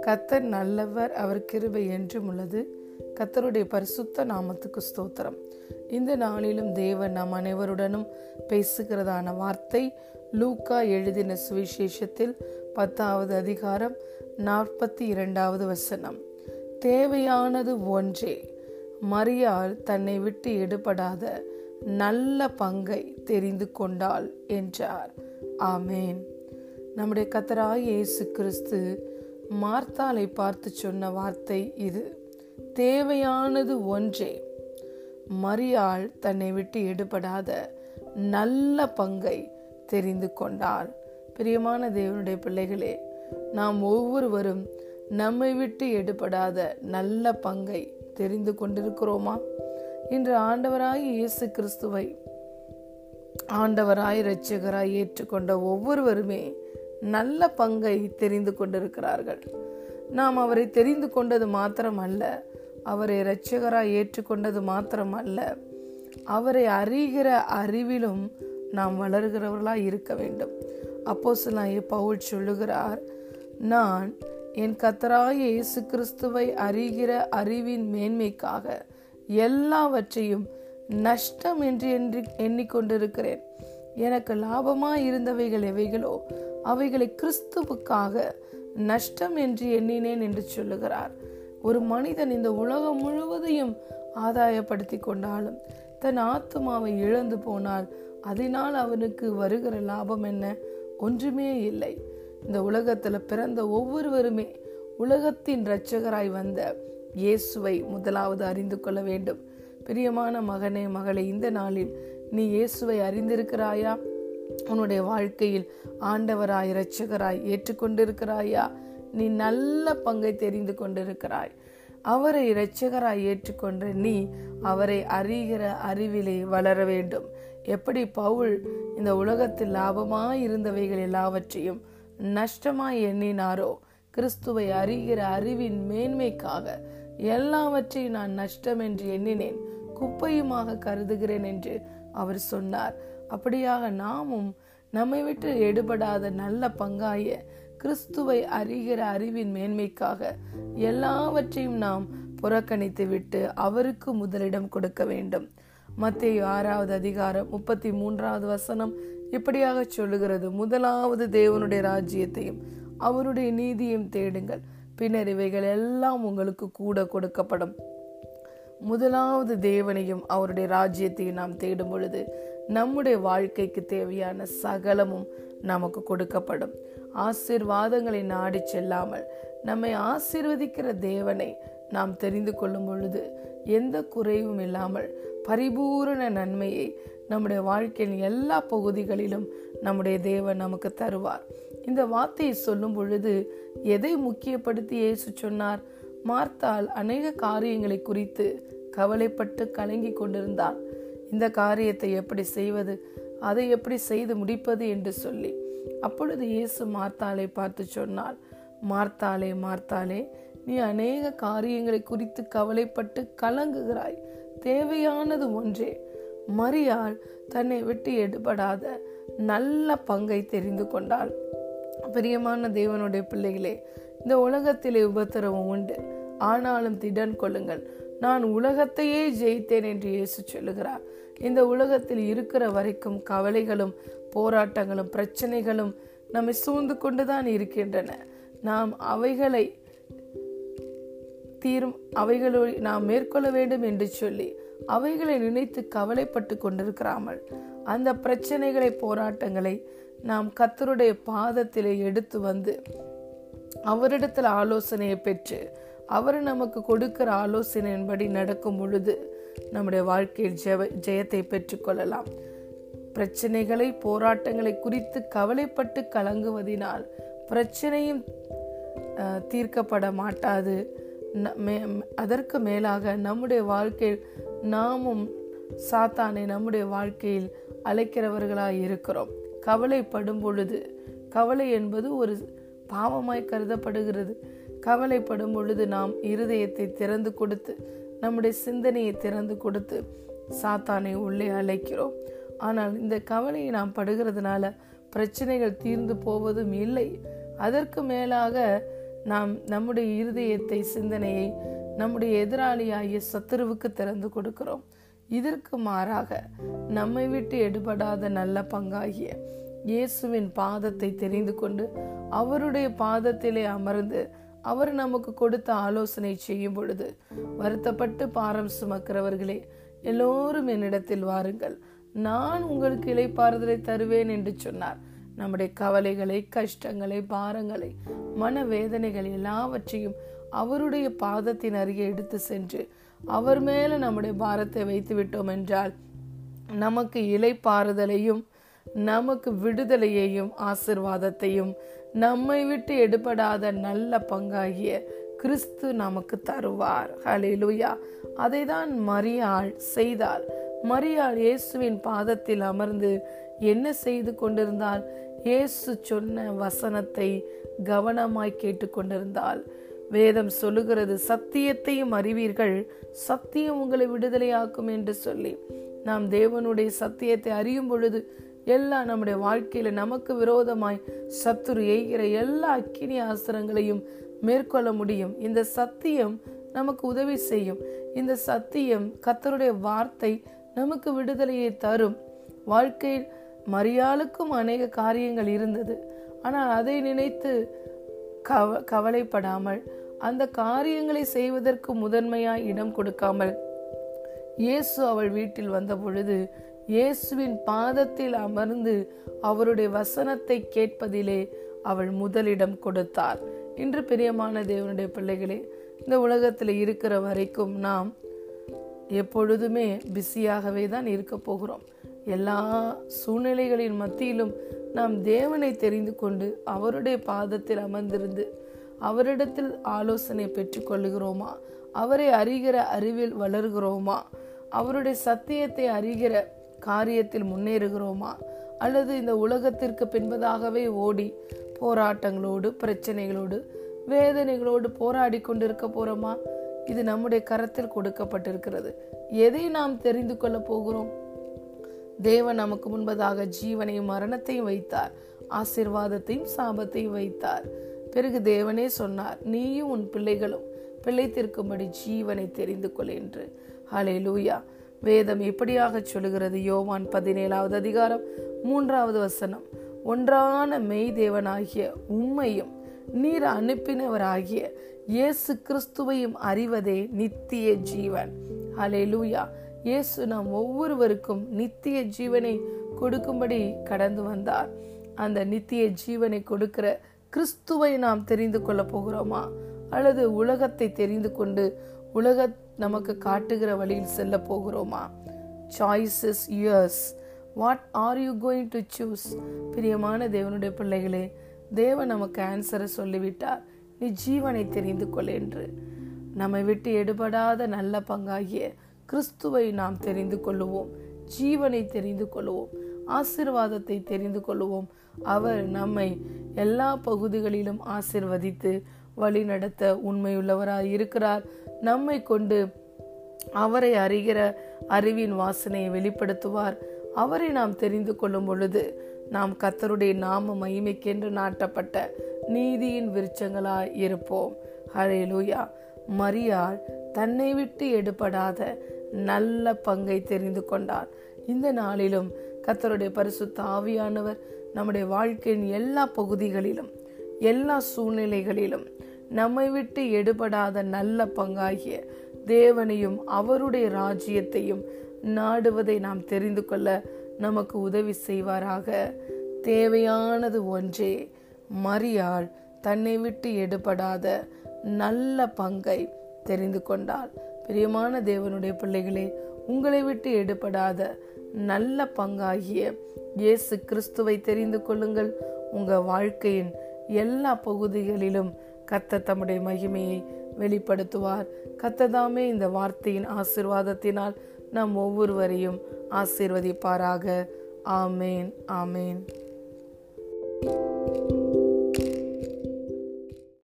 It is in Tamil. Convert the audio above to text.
கத்தர் நல்லவர் அவர் கிருபை என்றும் உள்ளது. கத்தருடைய பரிசுத்த நாமத்துக்கு ஸ்தோத்திரம். இந்த நாளிலும் தேவன் நம் அனைவருடனும் பேசுகிறதான வார்த்தை லூக்கா எழுதின சுவிசேஷத்தில் பத்தாவது அதிகாரம் நாற்பத்தி இரண்டாவது வசனம். தேவையானது ஒன்றே. மரியாள் தன்னை விட்டு எடுபடாத நல்ல பங்கை தெரிந்து கொண்டாள் என்றார். ஆமேன். நம்முடைய கத்தராய் இயேசு கிறிஸ்து மார்த்தாலை பார்த்து சொன்ன வார்த்தை இது. தேவையானது ஒன்றே. மரியாள் தன்னை விட்டு எடுபடாத நல்ல பங்கை தெரிந்து கொண்டாள் பிரியமான தேவனுடைய பிள்ளைகளே நாம் ஒவ்வொருவரும் நம்மை விட்டு எடுபடாத நல்ல பங்கை தெரிந்து கொண்டிருக்கிறோமா? இன்று ஆண்டவராக இயேசு கிறிஸ்துவை ஆண்டவராய் இரட்சகராய் ஏற்றுக்கொண்ட ஒவ்வொருவருமே நல்ல பங்கை தெரிந்து கொண்டிருக்கிறார்கள். நாம் அவரை தெரிந்து கொண்டது மாத்திரம் அல்ல அவரை இரட்சகராய் ஏற்றுக்கொண்டது மாத்திரம் அல்ல அவரை அறிகிற அறிவிலும் நாம் வளர்கிறவர்களாக இருக்க வேண்டும். அப்போ சிலாய பவுல் சொல்லுகிறார் நான் என் கத்தராய இயேசு கிறிஸ்துவை அறிகிற அறிவின் மேன்மைக்காக எல்லாவற்றையும் நஷ்டம் என்று என்று எண்ணிக்கொண்டிருக்கிறேன். எனக்கு லாபமாய் இருந்தவைகள் எவைகளோ அவைகளை கிறிஸ்துவுக்காக நஷ்டம் என்று எண்ணினேன் என்று சொல்லுகிறார். ஒரு மனிதன் இந்த உலகம் முழுவதையும் ஆதாயப்படுத்தி கொண்டாலும் தன் ஆத்மாவை இழந்து போனால் அதனால் அவனுக்கு வருகிற லாபம் என்ன? ஒன்றுமே இல்லை. இந்த உலகத்தில் பிறந்த ஒவ்வொருவருமே உலகத்தின் இரட்சகராய் வந்த இயேசுவை முதலாவது அறிந்து கொள்ள வேண்டும். பிரியமான மகனே மகளே இந்த நாளில் நீ இயேசுவை அறிந்திருக்கிறாயா? உன்னுடைய வாழ்க்கையில் ஆண்டவராய் இரட்சகராய் ஏற்றுக்கொண்டிருக்கிறாயா? நீ நல்ல பங்கை தெரிந்து கொண்டிருக்கிறாய். அவரை இரட்சகராய் ஏற்றுக்கொண்ட நீ அவரை அறிகிற அறிவிலே வளர வேண்டும். எப்படி பவுல் இந்த உலகத்தில் லாபமாய் இருந்தவைகள் எல்லாவற்றையும் நஷ்டமாய் எண்ணினாரோ கிறிஸ்துவை அறிகிற அறிவின் மேன்மைக்காக எல்லாவற்றையும் நான் நஷ்டம் என்று எண்ணினேன். குப்பையுமாக கருதுகிறேன் என்று அவர் சொன்னார். அப்படியாக நாமும் நம்மை விட்டு எடுபடாத நல்ல பங்காய கிறிஸ்துவை அறிகிற அறிவின் மேன்மைக்காக எல்லாவற்றையும் நாம் புறக்கணித்து விட்டு அவருக்கு முதலிடம் கொடுக்க வேண்டும். மத்திய ஆறாவது அதிகாரம் முப்பத்தி மூன்றாவது வசனம் இப்படியாக சொல்லுகிறது. முதலாவது தேவனுடைய ராஜ்யத்தையும் அவருடைய நீதியும் தேடுங்கள். பின்னர் இவைகள் எல்லாம் உங்களுக்கு கூட கொடுக்கப்படும். முதலாவது தேவனையும் அவருடைய ராஜ்யத்தையும் நாம் தேடும் பொழுது நம்முடைய வாழ்க்கைக்கு தேவையான சகலமும் நமக்கு கொடுக்கப்படும். ஆசிர்வாதங்களை நாடி செல்லாமல் நம்மை ஆசிர்வதிக்கிற தேவனை நாம் தெரிந்து கொள்ளும் பொழுது எந்த குறைவும் இல்லாமல் பரிபூரண நன்மையை நம்முடைய வாழ்க்கையின் எல்லா பகுதிகளிலும் நம்முடைய தேவன் நமக்கு தருவார். இந்த வார்த்தையை சொல்லும் பொழுது எதை முக்கியப்படுத்தி இயேசு சொன்னார்? மார்த்தால் அநேக காரியங்களை குறித்து கவலைப்பட்டு கலங்கி கொண்டிருந்தாள் இந்த காரியத்தை எப்படி செய்வது அதை எப்படி செய்து முடிப்பது என்று சொல்லி. அப்பொழுது இயேசு மார்த்தாலை பார்த்து சொன்னாள் மார்த்தாலே மார்த்தாலே நீ அநேக காரியங்களை குறித்து கவலைப்பட்டு கலங்குகிறாய். தேவையானது ஒன்றே. மரியாள் தன்னை விட்டு எடுபடாத நல்ல பங்கை தெரிந்து கொண்டாள். பிரியமான தேவனுடைய பிள்ளைகளே இந்த உலகத்திலே உபத்திரவம் உண்டு. ஆனாலும் திடன் கொள்ளுங்கள். நான் உலகத்தையே ஜெயித்தேன் என்று இயேசு சொல்லுகிறார். இந்த உலகத்தில் இருக்கிற வரைக்கும் கவலைகளும் போராட்டங்களும் பிரச்சனைகளும் நம்மை சூழ்ந்து கொண்டுதான் இருக்கின்றன. நாம் அவைகளை தீரும் அவைகளை நாம் மேற்கொள்ள வேண்டும் என்று சொல்லி அவைகளை நினைத்து கவலைப்பட்டு கொண்டிருக்கிறாமல் அந்த பிரச்சனைகளை போராட்டங்களை நாம் கத்தருடைய பாதத்திலே எடுத்து வந்து அவரிடத்தில் ஆலோசனையை பெற்று அவர் நமக்கு கொடுக்கிற ஆலோசனையின்படி நடக்கும் பொழுது நம்முடைய வாழ்க்கையில் ஜெய ஜெயத்தை பெற்றுக்கொள்ளலாம் பிரச்சனைகளை போராட்டங்களை குறித்து கவலைப்பட்டு கலங்குவதினால் பிரச்சனையும் தீர்க்கப்பட மாட்டாது. அதற்கு மேலாக நம்முடைய வாழ்க்கையில் நாமும் சாத்தானை நம்முடைய வாழ்க்கையில் அழைக்கிறவர்களாக இருக்கிறோம். கவலைப்படும் பொழுது கவலை என்பது ஒரு பாவமாய் கருதப்படுகிறது. கவலைப்படும் பொழுது நாம் இருதயத்தை திறந்து கொடுத்து நம்முடைய சிந்தனையை திறந்து கொடுத்து சாத்தானை உள்ளே அழைக்கிறோம். ஆனால் இந்த கவலையை நாம் படுகிறதுனால பிரச்சனைகள் தீர்ந்து போவதும் இல்லை. அதற்கு மேலாக நாம் நம்முடைய இருதயத்தை சிந்தனையை நம்முடைய எதிராளியாகிய சத்துருவுக்கு திறந்து கொடுக்கிறோம். இதற்கு மாறாக நம்மை விட்டு எடுபடாத நல்ல பங்காகிய இயேசுவின் பாதத்தை தெரிந்து கொண்டு அவருடைய பாதத்திலே அமர்ந்து அவர் நமக்கு கொடுத்த ஆலோசனை செய்யும் பொழுது வருத்தப்பட்டு பாரம் சுமக்கிறவர்களே எல்லோரும் என்னிடத்தில் வாருங்கள். நான் உங்களுக்கு இலைப்பாறுதலை தருவேன் என்று சொன்னார். நம்முடைய கவலைகளை கஷ்டங்களை பாரங்களை மனவேதனைகள் எல்லாவற்றையும் அவருடைய பாதத்தின் அருகே எடுத்து சென்று அவர் மேல நம்முடைய பாரத்தை வைத்து விட்டோம் என்றால் நமக்கு இலைப்பாறுதலையும் நமக்கு விடுதலையையும் ஆசிர்வாதத்தையும் நம்மை விட்டு எடுபடாத நல்ல பங்காகிய கிறிஸ்து நமக்கு தருவார். ஹலிலுயா அதை தான் மரியாள் செய்தார் மரியாள் இயேசுவின் பாதத்தில் அமர்ந்து என்ன செய்து கொண்டிருந்தால் இயேசு சொன்ன வசனத்தை கவனமாய் கேட்டுக்கொண்டிருந்தால் வேதம் சொல்லுகிறது சத்தியத்தையும் அறிவீர்கள் சத்தியம் உங்களை விடுதலையாக்கும் என்று சொல்லி. நாம் தேவனுடைய சத்தியத்தை அறியும் பொழுது எல்லா நம்முடைய வாழ்க்கையில நமக்கு விரோதமாய் சத்துரு எய்கிற எல்லா அக்கினி ஆசிரங்களையும் மேற்கொள்ள முடியும். இந்த சத்தியம் நமக்கு உதவி செய்யும். இந்த சத்தியம் கத்தருடைய வார்த்தை நமக்கு விடுதலையை தரும். வாழ்க்கையில் மரியாளுக்கும் அநேக காரியங்கள் இருந்தது. ஆனால் அதை நினைத்து கவ கவலைப்படாமல் அந்த காரியங்களை செய்வதற்கு முதன்மையாய் இடம் கொடுக்காமல் இயேசு அவள் வீட்டில் வந்த பொழுது இயேசுவின் பாதத்தில் அமர்ந்து அவருடைய வசனத்தை கேட்பதிலே அவள் முதலிடம் கொடுத்தாள் இன்று பிரியமான தேவனுடைய பிள்ளைகளே இந்த உலகத்தில் இருக்கிற வரைக்கும் நாம் எப்பொழுதுமே பிஸியாகவே தான் இருக்க போகிறோம். எல்லா சூழ்நிலைகளின் மத்தியிலும் நாம் தேவனை தெரிந்து கொண்டு அவருடைய பாதத்தில் அமர்ந்திருந்து அவரிடத்தில் ஆலோசனை பெற்றுக்கொள்கிறோமா அவரை அறிகிற அறிவில் வளர்கிறோமா? அவருடைய சத்தியத்தை அறிகிற காரியத்தில் முன்னேறுகிறோமா? அல்லது இந்த உலகத்திற்கு பின்பதாகவே ஓடி போராட்டங்களோடு பிரச்சனைகளோடு வேதனைகளோடு போராடி கொண்டிருக்க போறோமா? இது நம்முடைய கரத்தில் கொடுக்கப்பட்டிருக்கிறது. எதை நாம் தெரிந்து கொள்ள போகிறோம்? தேவன் நமக்கு முன்பதாக ஜீவனையும் மரணத்தையும் வைத்தார். ஆசிர்வாதத்தையும் சாபத்தையும் வைத்தார். பிறகு தேவனே சொன்னார் நீயும் உன் பிள்ளைகளும் பிழைத்திருக்கும்படி ஜீவனை தெரிந்து கொள் என்று. ஹலே லூயா வேதம் இப்படியாக சொல்லுகிறது? யோவான் பதினேழாவது அதிகாரம் மூன்றாவது வசனம். ஒன்றான மெய் தேவனாகிய உண்மையும் நீர் அனுப்பினவராகிய இயேசு கிறிஸ்துவையும் அறிவதே நித்திய ஜீவன். அலே லூயா இயேசு நாம் ஒவ்வொருவருக்கும் நித்திய ஜீவனை கொடுக்கும்படி கடந்து வந்தார். அந்த நித்திய ஜீவனை கொடுக்கிற கிறிஸ்துவை நாம் தெரிந்து கொள்ள போகிறோமா? அல்லது உலகத்தை தெரிந்து கொண்டு உலக நமக்கு காட்டுகிற வழியில் செல்ல போகிறோமா? Choices yours what are you going to choose பிரியமான தேவனுடைய பிள்ளைகளே தேவன் நமக்கு ஆன்சரை சொல்லிவிட்டார். நீ ஜீவனை தெரிந்து கொள் என்று. நம்மை விட்டு எடுபடாத நல்ல பங்காகிய கிறிஸ்துவை நாம் தெரிந்து கொள்ளுவோம். ஜீவனை தெரிந்து கொள்வோம் ஆசிர்வாதத்தை தெரிந்து கொள்வோம் அவர் நம்மை எல்லா பகுதிகளிலும் ஆசிர்வதித்து வழி நடத்த உண்மையுள்ளவராய் இருக்கிறார் நம்மை கொண்டு அவரை அறிகிற அறிவின் வாசனையை வெளிப்படுத்துவார். அவரை நாம் தெரிந்து கொள்ளும் பொழுது நாம் கத்தருடைய நாம மகிமைக்கென்று நாட்டப்பட்ட நீதியின் விருச்சங்களாய் இருப்போம். ஹரே லூயா மரியாள் தன்னை விட்டு எடுபடாத நல்ல பங்கை தெரிந்து கொண்டார். இந்த நாளிலும் கத்தருடைய பரிசுத்த ஆவியானவர் நம்முடைய வாழ்க்கையின் எல்லா பகுதிகளிலும் எல்லா சூழ்நிலைகளிலும் நம்மை விட்டு எடுபடாத நல்ல பங்காகிய தேவனையும் அவருடைய ராஜ்யத்தையும் நாடுவதை நாம் தெரிந்து கொள்ள நமக்கு உதவி செய்வாராக. தேவையானது ஒன்றே மரியாள் தன்னை விட்டு எடுபடாத நல்ல பங்கை தெரிந்து கொண்டாள். பிரியமான தேவனுடைய பிள்ளைகளே உங்களை விட்டு எடுபடாத நல்ல பங்காகிய இயேசு கிறிஸ்துவை தெரிந்து கொள்ளுங்கள். உங்கள் வாழ்க்கையின் எல்லா பகுதிகளிலும் கத்த தம்முடைய மகிமையை வெளிப்படுத்துவார். கத்ததாமே இந்த வார்த்தையின் ஆசிர்வாதத்தினால் நம் ஒவ்வொருவரையும் ஆசிர்வதிப்பாராக. ஆமேன் ஆமேன்.